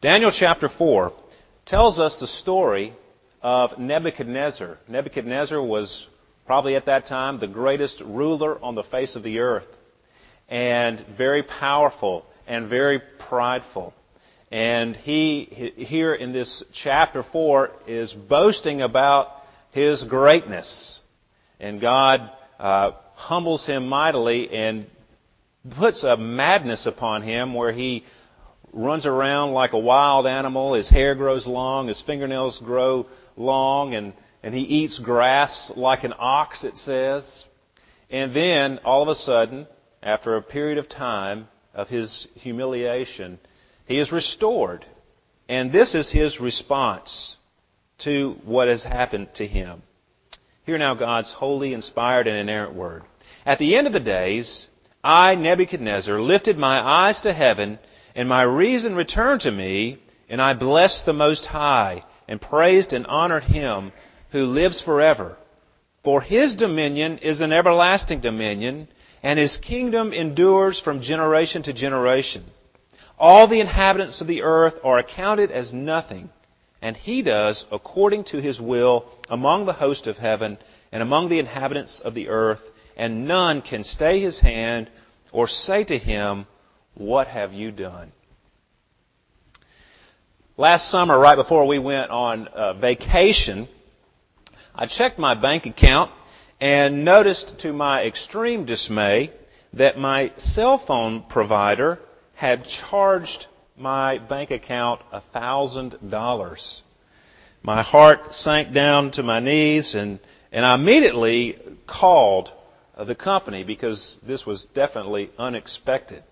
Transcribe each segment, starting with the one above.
Daniel chapter 4 tells us the story of Nebuchadnezzar. Nebuchadnezzar was probably at that time the greatest ruler on the face of the earth, and very powerful and very prideful. And he, here in this chapter 4, is boasting about his greatness. And God uh, humbles him mightily and puts a madness upon him where he runs around like a wild animal. His hair grows long, his fingernails grow long, and, and he eats grass like an ox, it says. And then, all of a sudden, after a period of time of his humiliation, he is restored. And this is his response to what has happened to him. Hear now God's holy, inspired, and inerrant word. At the end of the days, I, Nebuchadnezzar, lifted my eyes to heaven, and my reason returned to me, and I blessed the Most High, and praised and honored him who lives forever. For his dominion is an everlasting dominion, and his kingdom endures from generation to generation. All the inhabitants of the earth are accounted as nothing, and he does according to his will among the host of heaven and among the inhabitants of the earth, and none can stay his hand or say to him, What have you done? Last summer, right before we went on uh, vacation, I checked my bank account and noticed to my extreme dismay that my cell phone provider had charged my bank account $1,000. My heart sank down to my knees and, and I immediately called the company because this was definitely unexpected.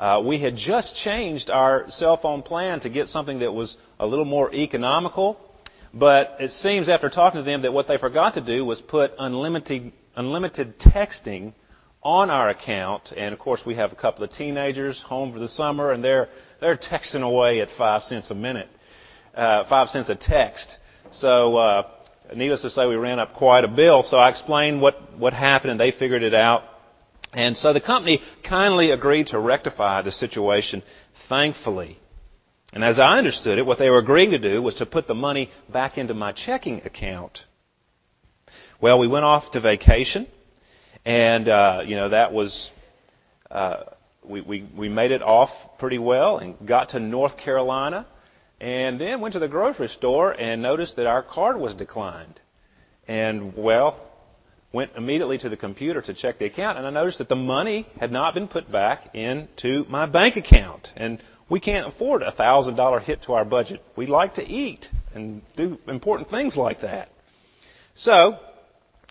Uh, we had just changed our cell phone plan to get something that was a little more economical, but it seems after talking to them that what they forgot to do was put unlimited, unlimited texting on our account. And of course, we have a couple of teenagers home for the summer, and they're they're texting away at five cents a minute, uh, five cents a text. So, uh, needless to say, we ran up quite a bill. So I explained what what happened, and they figured it out. And so the company kindly agreed to rectify the situation, thankfully. And as I understood it, what they were agreeing to do was to put the money back into my checking account. Well, we went off to vacation, and uh, you know that was uh, we, we we made it off pretty well and got to North Carolina, and then went to the grocery store and noticed that our card was declined. And well, went immediately to the computer to check the account, and I noticed that the money had not been put back into my bank account. And we can't afford a thousand dollar hit to our budget. We like to eat and do important things like that. So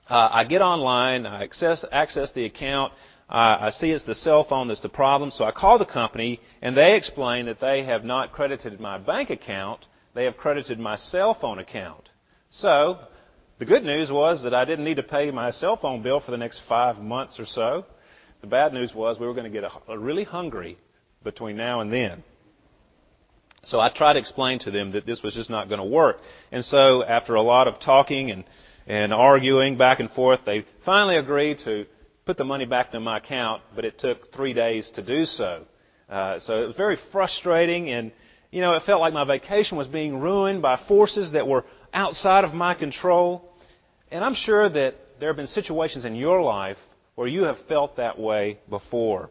uh, I get online, I access access the account. Uh, I see it's the cell phone that's the problem, so I call the company, and they explain that they have not credited my bank account; they have credited my cell phone account. So the good news was that I didn't need to pay my cell phone bill for the next five months or so. The bad news was we were going to get a, a really hungry between now and then. So I tried to explain to them that this was just not going to work. And so after a lot of talking and, and arguing back and forth, they finally agreed to put the money back into my account, but it took three days to do so. Uh, so it was very frustrating and, you know, it felt like my vacation was being ruined by forces that were outside of my control. And I'm sure that there have been situations in your life where you have felt that way before.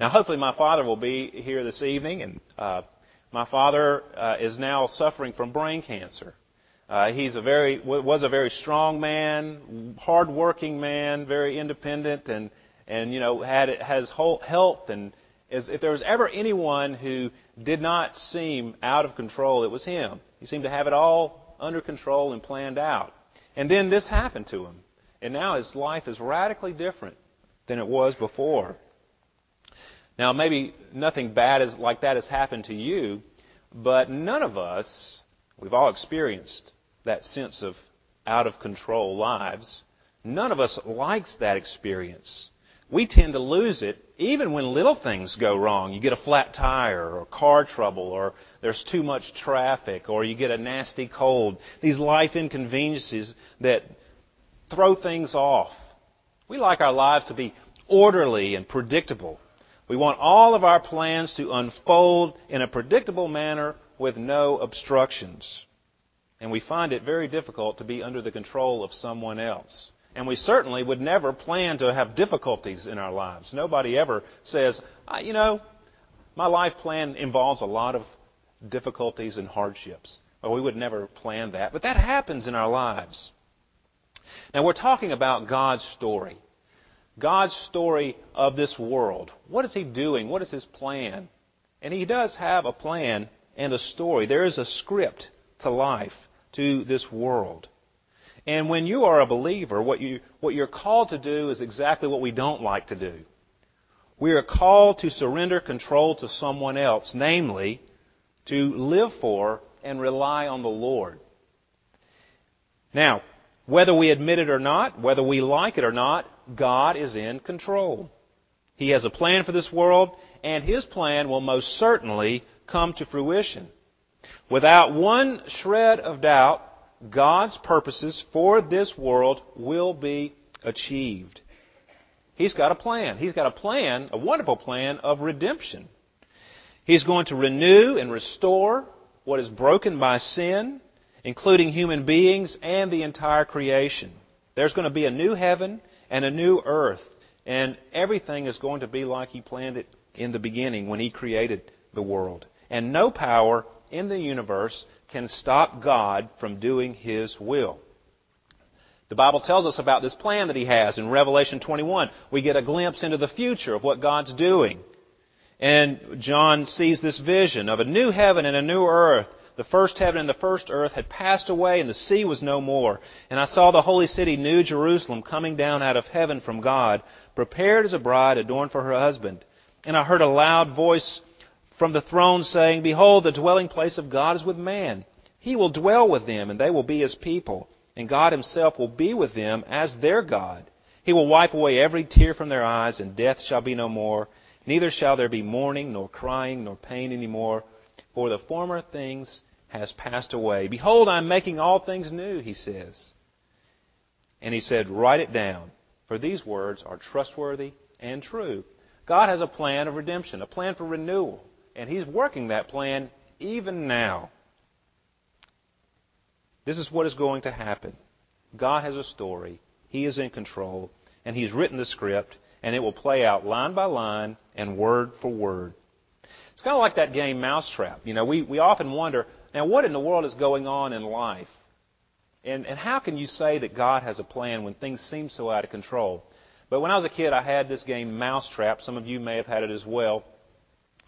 Now, hopefully, my father will be here this evening, and uh, my father uh, is now suffering from brain cancer. Uh, he's a very was a very strong man, hardworking man, very independent, and and you know had has whole health and is, if there was ever anyone who did not seem out of control, it was him. He seemed to have it all under control and planned out. And then this happened to him. And now his life is radically different than it was before. Now, maybe nothing bad is, like that has happened to you, but none of us, we've all experienced that sense of out of control lives. None of us likes that experience. We tend to lose it even when little things go wrong. You get a flat tire or car trouble or there's too much traffic or you get a nasty cold. These life inconveniences that throw things off. We like our lives to be orderly and predictable. We want all of our plans to unfold in a predictable manner with no obstructions. And we find it very difficult to be under the control of someone else. And we certainly would never plan to have difficulties in our lives. Nobody ever says, you know, my life plan involves a lot of difficulties and hardships. Well, we would never plan that. But that happens in our lives. Now, we're talking about God's story. God's story of this world. What is He doing? What is His plan? And He does have a plan and a story. There is a script to life, to this world. And when you are a believer, what, you, what you're called to do is exactly what we don't like to do. We are called to surrender control to someone else, namely, to live for and rely on the Lord. Now, whether we admit it or not, whether we like it or not, God is in control. He has a plan for this world, and His plan will most certainly come to fruition. Without one shred of doubt, God's purposes for this world will be achieved. He's got a plan. He's got a plan, a wonderful plan of redemption. He's going to renew and restore what is broken by sin, including human beings and the entire creation. There's going to be a new heaven and a new earth, and everything is going to be like He planned it in the beginning when He created the world. And no power in the universe can stop God from doing His will. The Bible tells us about this plan that He has. In Revelation 21, we get a glimpse into the future of what God's doing. And John sees this vision of a new heaven and a new earth. The first heaven and the first earth had passed away, and the sea was no more. And I saw the holy city, New Jerusalem, coming down out of heaven from God, prepared as a bride adorned for her husband. And I heard a loud voice from the throne saying, Behold, the dwelling place of God is with man. He will dwell with them, and they will be his people. And God himself will be with them as their God. He will wipe away every tear from their eyes, and death shall be no more. Neither shall there be mourning, nor crying, nor pain any more, for the former things has passed away. Behold, I am making all things new, he says. And he said, Write it down, for these words are trustworthy and true. God has a plan of redemption, a plan for renewal. And He's working that plan even now. This is what is going to happen. God has a story. He is in control. And He's written the script. And it will play out line by line and word for word. It's kind of like that game Mousetrap. You know, we, we often wonder, now what in the world is going on in life? And, and how can you say that God has a plan when things seem so out of control? But when I was a kid, I had this game Mousetrap. Some of you may have had it as well.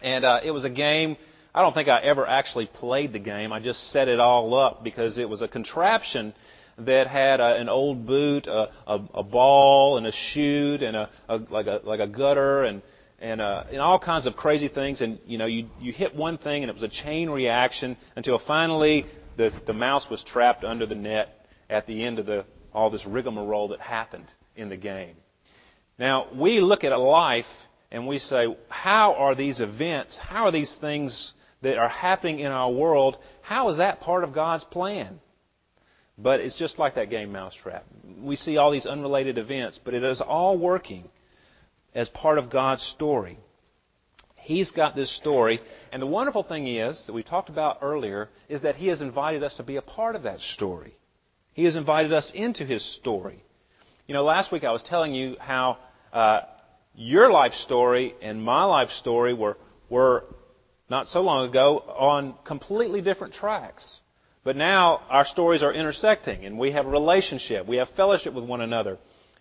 And uh, it was a game. I don't think I ever actually played the game. I just set it all up because it was a contraption that had a, an old boot, a, a, a ball, and a chute, and a, a like a like a gutter, and and uh, and all kinds of crazy things. And you know, you you hit one thing, and it was a chain reaction until finally the the mouse was trapped under the net at the end of the all this rigmarole that happened in the game. Now we look at a life and we say, how are these events, how are these things that are happening in our world, how is that part of God's plan? But it's just like that game Mousetrap. We see all these unrelated events, but it is all working as part of God's story. He's got this story, and the wonderful thing is that we talked about earlier is that He has invited us to be a part of that story. He has invited us into His story. You know, last week I was telling you how uh, your life story and my life story were, were not so long ago on completely different tracks. But now our stories are intersecting and we have a relationship. We have fellowship with one another.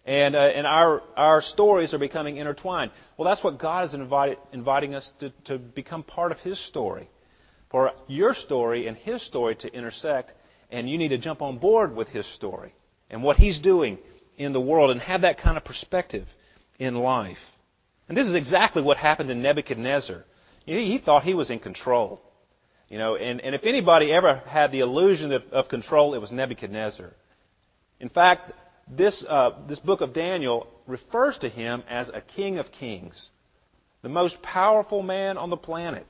And, uh, and our, our stories are becoming intertwined. Well, that's what God is invited, inviting us to, to become part of His story. For your story and His story to intersect, and you need to jump on board with His story and what He's doing in the world and have that kind of perspective in life. And this is exactly what happened to Nebuchadnezzar. He, thought he was in control. You know, and, and if anybody ever had the illusion of, of control, it was Nebuchadnezzar. In fact, this, uh, this book of Daniel refers to him as a king of kings, the most powerful man on the planet.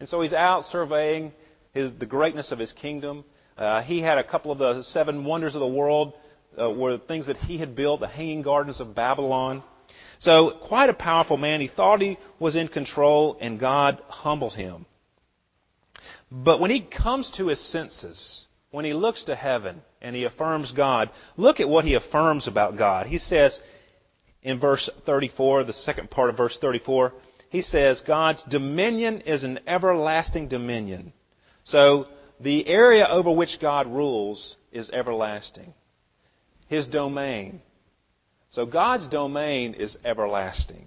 And so he's out surveying his, the greatness of his kingdom. Uh, he had a couple of the seven wonders of the world, uh, were things that he had built, the hanging gardens of Babylon. So, quite a powerful man. He thought he was in control, and God humbled him. But when he comes to his senses, when he looks to heaven and he affirms God, look at what he affirms about God. He says in verse 34, the second part of verse 34, he says, God's dominion is an everlasting dominion. So the area over which God rules is everlasting. His domain. So God's domain is everlasting.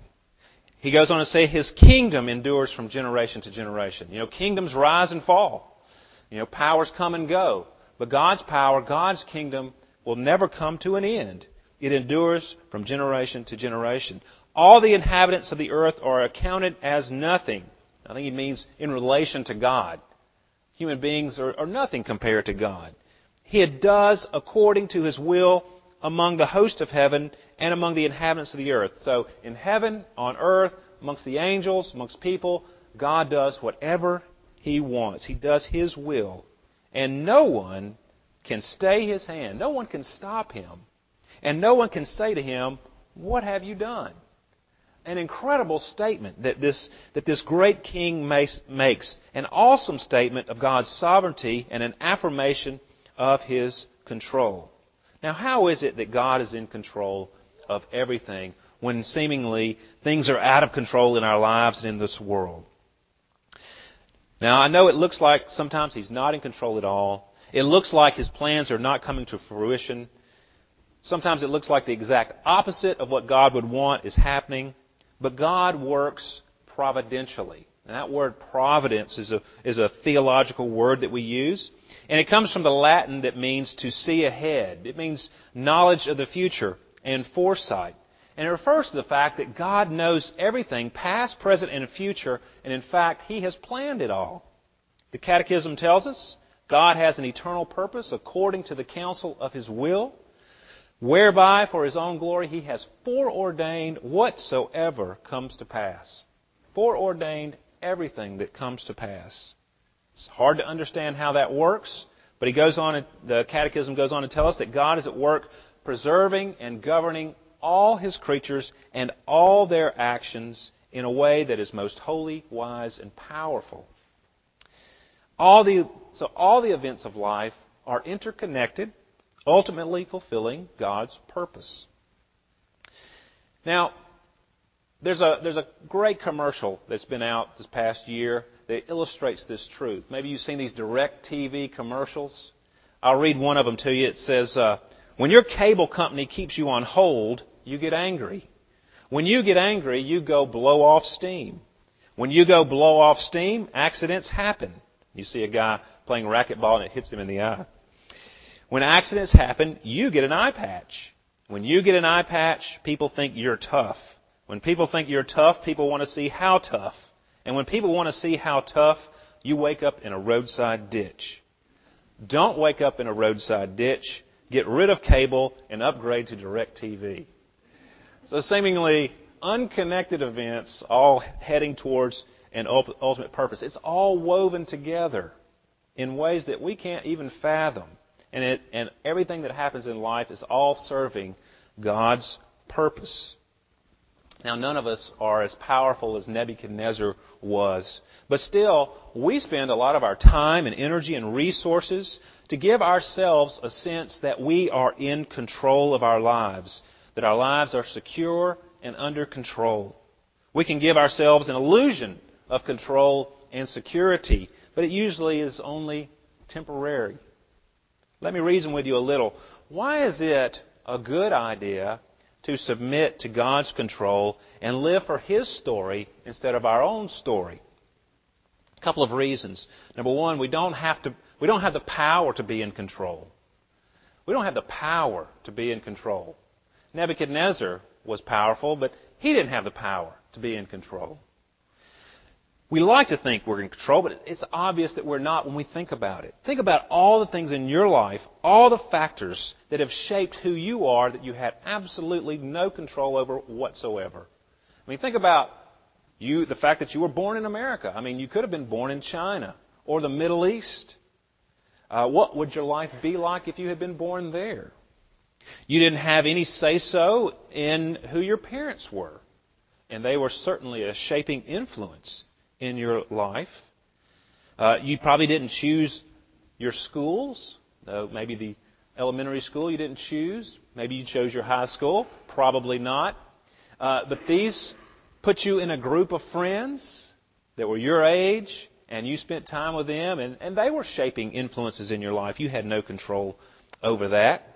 He goes on to say his kingdom endures from generation to generation. You know, kingdoms rise and fall. You know, powers come and go. But God's power, God's kingdom will never come to an end. It endures from generation to generation. All the inhabitants of the earth are accounted as nothing. I think he means in relation to God. Human beings are, are nothing compared to God. He does according to his will among the host of heaven and among the inhabitants of the earth. So in heaven, on earth, amongst the angels, amongst people, God does whatever he wants. He does his will. And no one can stay his hand. No one can stop him. And no one can say to him, What have you done? An incredible statement that this, that this great king makes. An awesome statement of God's sovereignty and an affirmation of his control. Now, how is it that God is in control of everything when seemingly things are out of control in our lives and in this world? Now, I know it looks like sometimes He's not in control at all. It looks like His plans are not coming to fruition. Sometimes it looks like the exact opposite of what God would want is happening. But God works providentially. And that word providence is a, is a theological word that we use. And it comes from the Latin that means to see ahead. It means knowledge of the future and foresight. And it refers to the fact that God knows everything, past, present, and future, and in fact, He has planned it all. The Catechism tells us God has an eternal purpose according to the counsel of His will, whereby, for His own glory, He has foreordained whatsoever comes to pass. Foreordained everything that comes to pass. It's hard to understand how that works, but he goes on, the Catechism goes on to tell us that God is at work preserving and governing all his creatures and all their actions in a way that is most holy, wise, and powerful. All the, so all the events of life are interconnected, ultimately fulfilling God's purpose. Now, there's a, there's a great commercial that's been out this past year that illustrates this truth. Maybe you've seen these DirecTV commercials. I'll read one of them to you. It says, uh, When your cable company keeps you on hold, you get angry. When you get angry, you go blow off steam. When you go blow off steam, accidents happen. You see a guy playing racquetball and it hits him in the eye. When accidents happen, you get an eye patch. When you get an eye patch, people think you're tough. When people think you're tough, people want to see how tough. And when people want to see how tough, you wake up in a roadside ditch. Don't wake up in a roadside ditch. Get rid of cable and upgrade to DirecTV. So seemingly unconnected events all heading towards an ultimate purpose. It's all woven together in ways that we can't even fathom. And, it, and everything that happens in life is all serving God's purpose. Now, none of us are as powerful as Nebuchadnezzar was. But still, we spend a lot of our time and energy and resources to give ourselves a sense that we are in control of our lives that our lives are secure and under control. We can give ourselves an illusion of control and security, but it usually is only temporary. Let me reason with you a little. Why is it a good idea to submit to God's control and live for His story instead of our own story? A couple of reasons. Number one, we don't have to we don't have the power to be in control. We don't have the power to be in control. Nebuchadnezzar was powerful, but he didn't have the power to be in control. We like to think we're in control, but it's obvious that we're not when we think about it. Think about all the things in your life, all the factors that have shaped who you are that you had absolutely no control over whatsoever. I mean, think about you, the fact that you were born in America. I mean, you could have been born in China or the Middle East. Uh, what would your life be like if you had been born there? You didn't have any say so in who your parents were, and they were certainly a shaping influence in your life. Uh, you probably didn't choose your schools, though maybe the elementary school you didn't choose. Maybe you chose your high school. Probably not. Uh, but these put you in a group of friends that were your age, and you spent time with them, and, and they were shaping influences in your life. You had no control over that.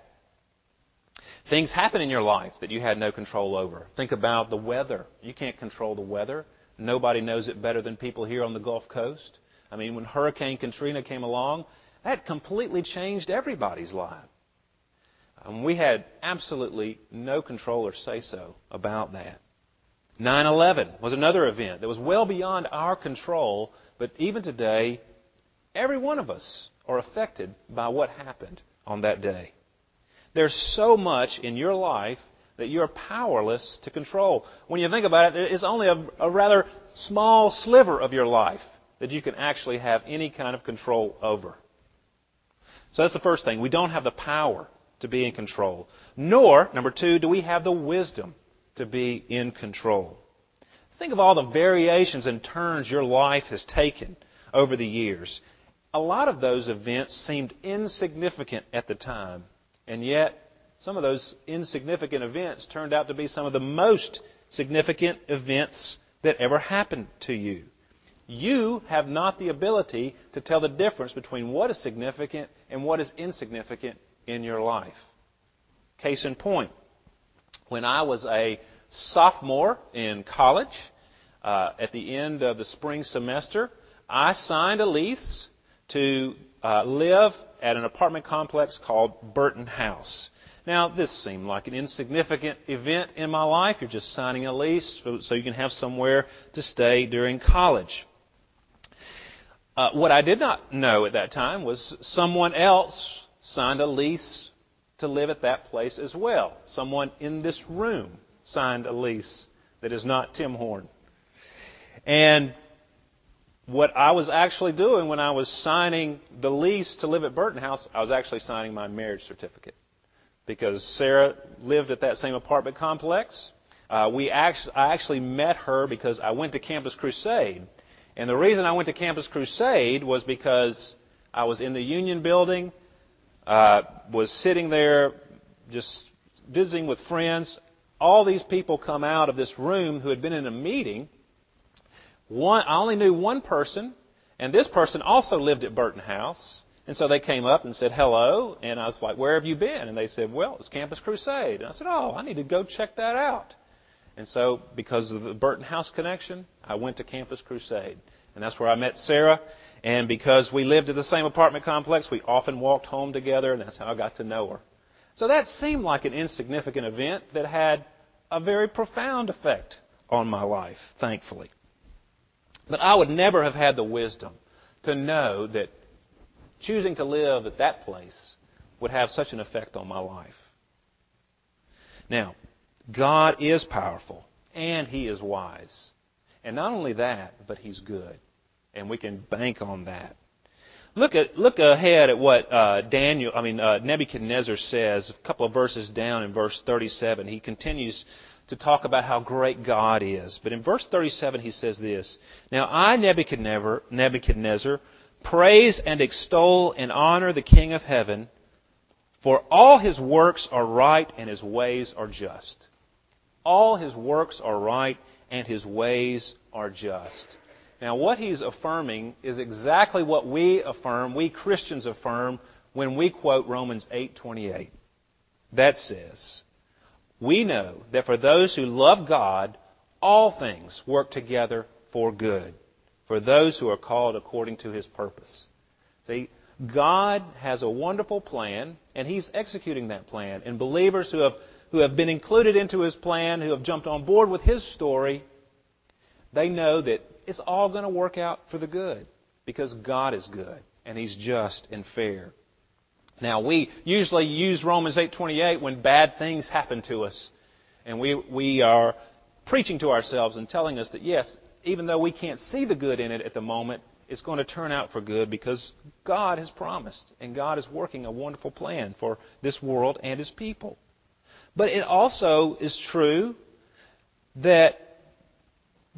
Things happen in your life that you had no control over. Think about the weather. You can't control the weather. Nobody knows it better than people here on the Gulf Coast. I mean, when Hurricane Katrina came along, that completely changed everybody's life. Um, we had absolutely no control or say so about that. 9 11 was another event that was well beyond our control, but even today, every one of us are affected by what happened on that day. There's so much in your life that you're powerless to control. When you think about it, it's only a, a rather small sliver of your life that you can actually have any kind of control over. So that's the first thing. We don't have the power to be in control. Nor, number two, do we have the wisdom to be in control. Think of all the variations and turns your life has taken over the years. A lot of those events seemed insignificant at the time, and yet some of those insignificant events turned out to be some of the most significant events that ever happened to you. You have not the ability to tell the difference between what is significant and what is insignificant in your life. Case in point, when I was a sophomore in college, uh, at the end of the spring semester, I signed a lease to uh, live at an apartment complex called Burton House. Now, this seemed like an insignificant event in my life. You're just signing a lease so you can have somewhere to stay during college. Uh, what I did not know at that time was someone else signed a lease to live at that place as well. Someone in this room signed a lease that is not Tim Horn. And what I was actually doing when I was signing the lease to live at Burton House, I was actually signing my marriage certificate. Because Sarah lived at that same apartment complex. Uh, we actually, I actually met her because I went to Campus Crusade and the reason I went to Campus Crusade was because I was in the Union building, uh, was sitting there just visiting with friends. All these people come out of this room who had been in a meeting. One, I only knew one person, and this person also lived at Burton House. And so they came up and said hello, and I was like, "Where have you been?" And they said, "Well, it's Campus Crusade." And I said, "Oh, I need to go check that out." And so, because of the Burton House connection, I went to Campus Crusade. And that's where I met Sarah. And because we lived at the same apartment complex, we often walked home together, and that's how I got to know her. So that seemed like an insignificant event that had a very profound effect on my life, thankfully. But I would never have had the wisdom to know that choosing to live at that place would have such an effect on my life. Now, God is powerful and He is wise. And not only that, but He's good. And we can bank on that. Look at look ahead at what uh, Daniel, I mean uh, Nebuchadnezzar says a couple of verses down in verse 37. He continues to talk about how great God is. But in verse 37 he says this, "Now I Nebuchadnezzar, Nebuchadnezzar praise and extol and honor the King of heaven, for all his works are right and his ways are just." All his works are right and his ways are just. Now, what he's affirming is exactly what we affirm, we Christians affirm, when we quote Romans 8:28. That says, "We know that for those who love God, all things work together for good, for those who are called according to his purpose." See, God has a wonderful plan, and he's executing that plan. And believers who have who have been included into his plan, who have jumped on board with his story, they know that it's all going to work out for the good because God is good and he's just and fair. Now, we usually use Romans 8:28 when bad things happen to us and we we are preaching to ourselves and telling us that yes, even though we can't see the good in it at the moment, it's going to turn out for good because God has promised, and God is working a wonderful plan for this world and His people. But it also is true that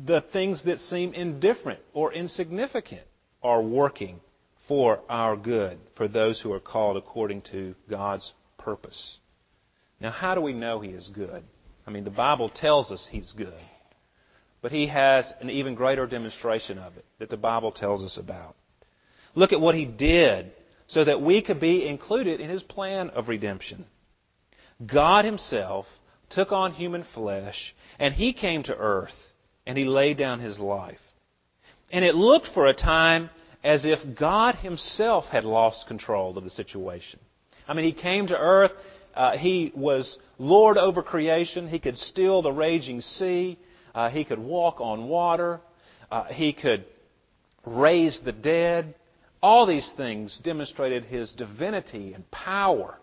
the things that seem indifferent or insignificant are working for our good, for those who are called according to God's purpose. Now, how do we know He is good? I mean, the Bible tells us He's good. But He has an even greater demonstration of it that the Bible tells us about. Look at what He did so that we could be included in His plan of redemption. God Himself took on human flesh, and He came to earth, and He laid down His life. And it looked for a time as if God Himself had lost control of the situation. I mean, He came to earth, uh, He was Lord over creation, He could still the raging sea, uh, He could walk on water, uh, He could raise the dead. All these things demonstrated His divinity and power.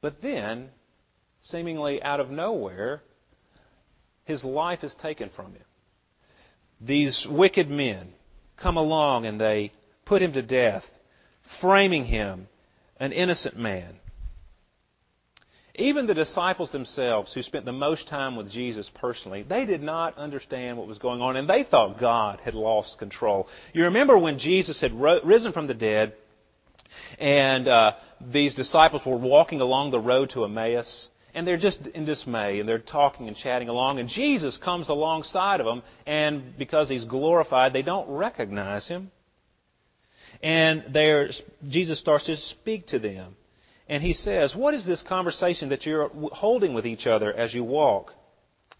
But then, seemingly out of nowhere, his life is taken from him. These wicked men come along and they put him to death, framing him an innocent man. Even the disciples themselves, who spent the most time with Jesus personally, they did not understand what was going on, and they thought God had lost control. You remember when Jesus had risen from the dead, and uh, these disciples were walking along the road to Emmaus, and they're just in dismay, and they're talking and chatting along, and Jesus comes alongside of them, and because he's glorified, they don't recognize him. And Jesus starts to speak to them. And he says, What is this conversation that you're holding with each other as you walk?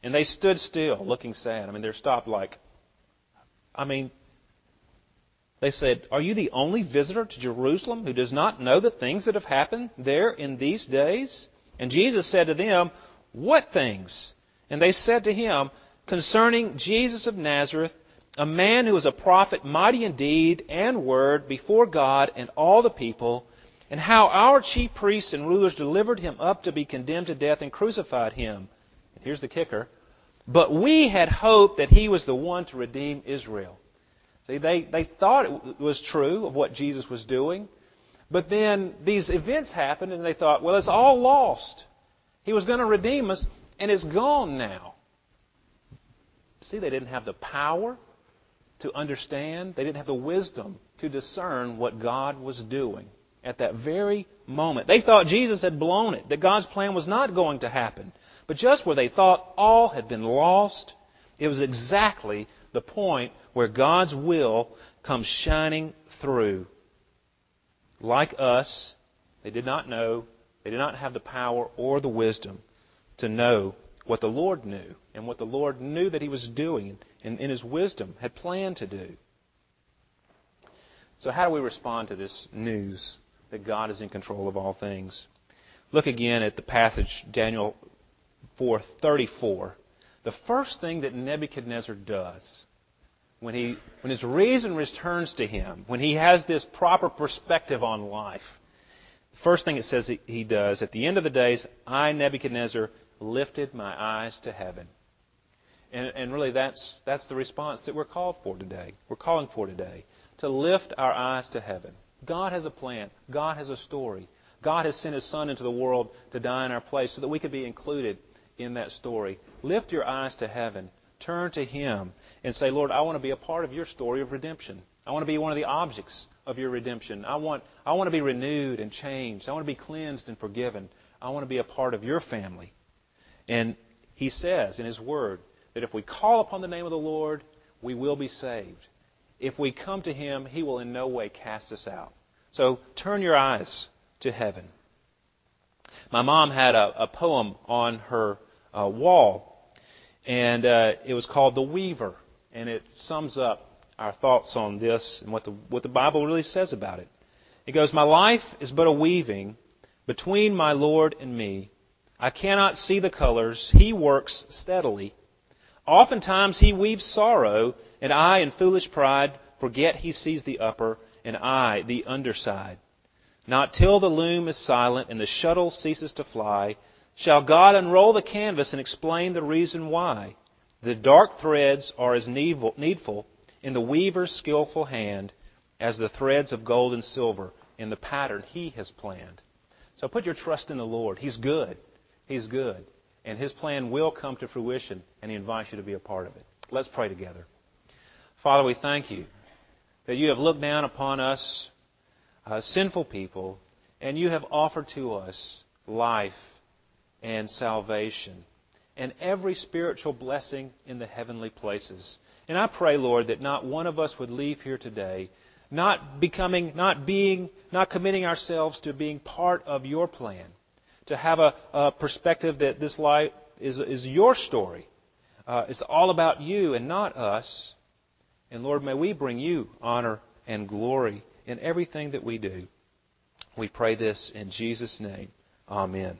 And they stood still, looking sad. I mean, they're stopped like, I mean, they said, Are you the only visitor to Jerusalem who does not know the things that have happened there in these days? And Jesus said to them, What things? And they said to him, Concerning Jesus of Nazareth, a man who was a prophet, mighty in deed and word before God and all the people, and how our chief priests and rulers delivered him up to be condemned to death and crucified him. And here's the kicker. But we had hoped that he was the one to redeem Israel. See, they, they thought it was true of what Jesus was doing. But then these events happened and they thought, well, it's all lost. He was going to redeem us and it's gone now. See, they didn't have the power to understand, they didn't have the wisdom to discern what God was doing at that very moment. They thought Jesus had blown it, that God's plan was not going to happen. But just where they thought all had been lost, it was exactly the point where God's will comes shining through. Like us, they did not know, they did not have the power or the wisdom to know what the Lord knew and what the Lord knew that He was doing and in His wisdom had planned to do. So, how do we respond to this news that God is in control of all things? Look again at the passage, Daniel 4:34. The first thing that Nebuchadnezzar does when, he, when his reason returns to him, when he has this proper perspective on life, the first thing it says he does, at the end of the days, I, Nebuchadnezzar, lifted my eyes to heaven. And, and really, that's, that's the response that we're called for today. We're calling for today to lift our eyes to heaven. God has a plan, God has a story. God has sent His Son into the world to die in our place so that we could be included in that story. Lift your eyes to heaven turn to Him and say, Lord, I want to be a part of your story of redemption. I want to be one of the objects of your redemption. I want, I want to be renewed and changed. I want to be cleansed and forgiven. I want to be a part of your family. And He says in His Word that if we call upon the name of the Lord, we will be saved. If we come to Him, He will in no way cast us out. So turn your eyes to heaven. My mom had a, a poem on her uh, wall and uh, it was called The Weaver, and it sums up our thoughts on this and what the, what the Bible really says about it. It goes, My life is but a weaving between my Lord and me. I cannot see the colors. He works steadily. Oftentimes he weaves sorrow, and I, in foolish pride, forget he sees the upper, and I, the underside. Not till the loom is silent and the shuttle ceases to fly shall God unroll the canvas and explain the reason why. The dark threads are as needful in the weaver's skillful hand as the threads of gold and silver in the pattern he has planned. So put your trust in the Lord. He's good. He's good. And his plan will come to fruition, and he invites you to be a part of it. Let's pray together. Father, we thank you that you have looked down upon us, uh, sinful people, and you have offered to us life and salvation and every spiritual blessing in the heavenly places. And I pray, Lord, that not one of us would leave here today not becoming, not being, not committing ourselves to being part of your plan, to have a, a perspective that this life is, is your story. Uh, it's all about you and not us. And Lord, may we bring you honor and glory in everything that we do. We pray this in Jesus' name. Amen.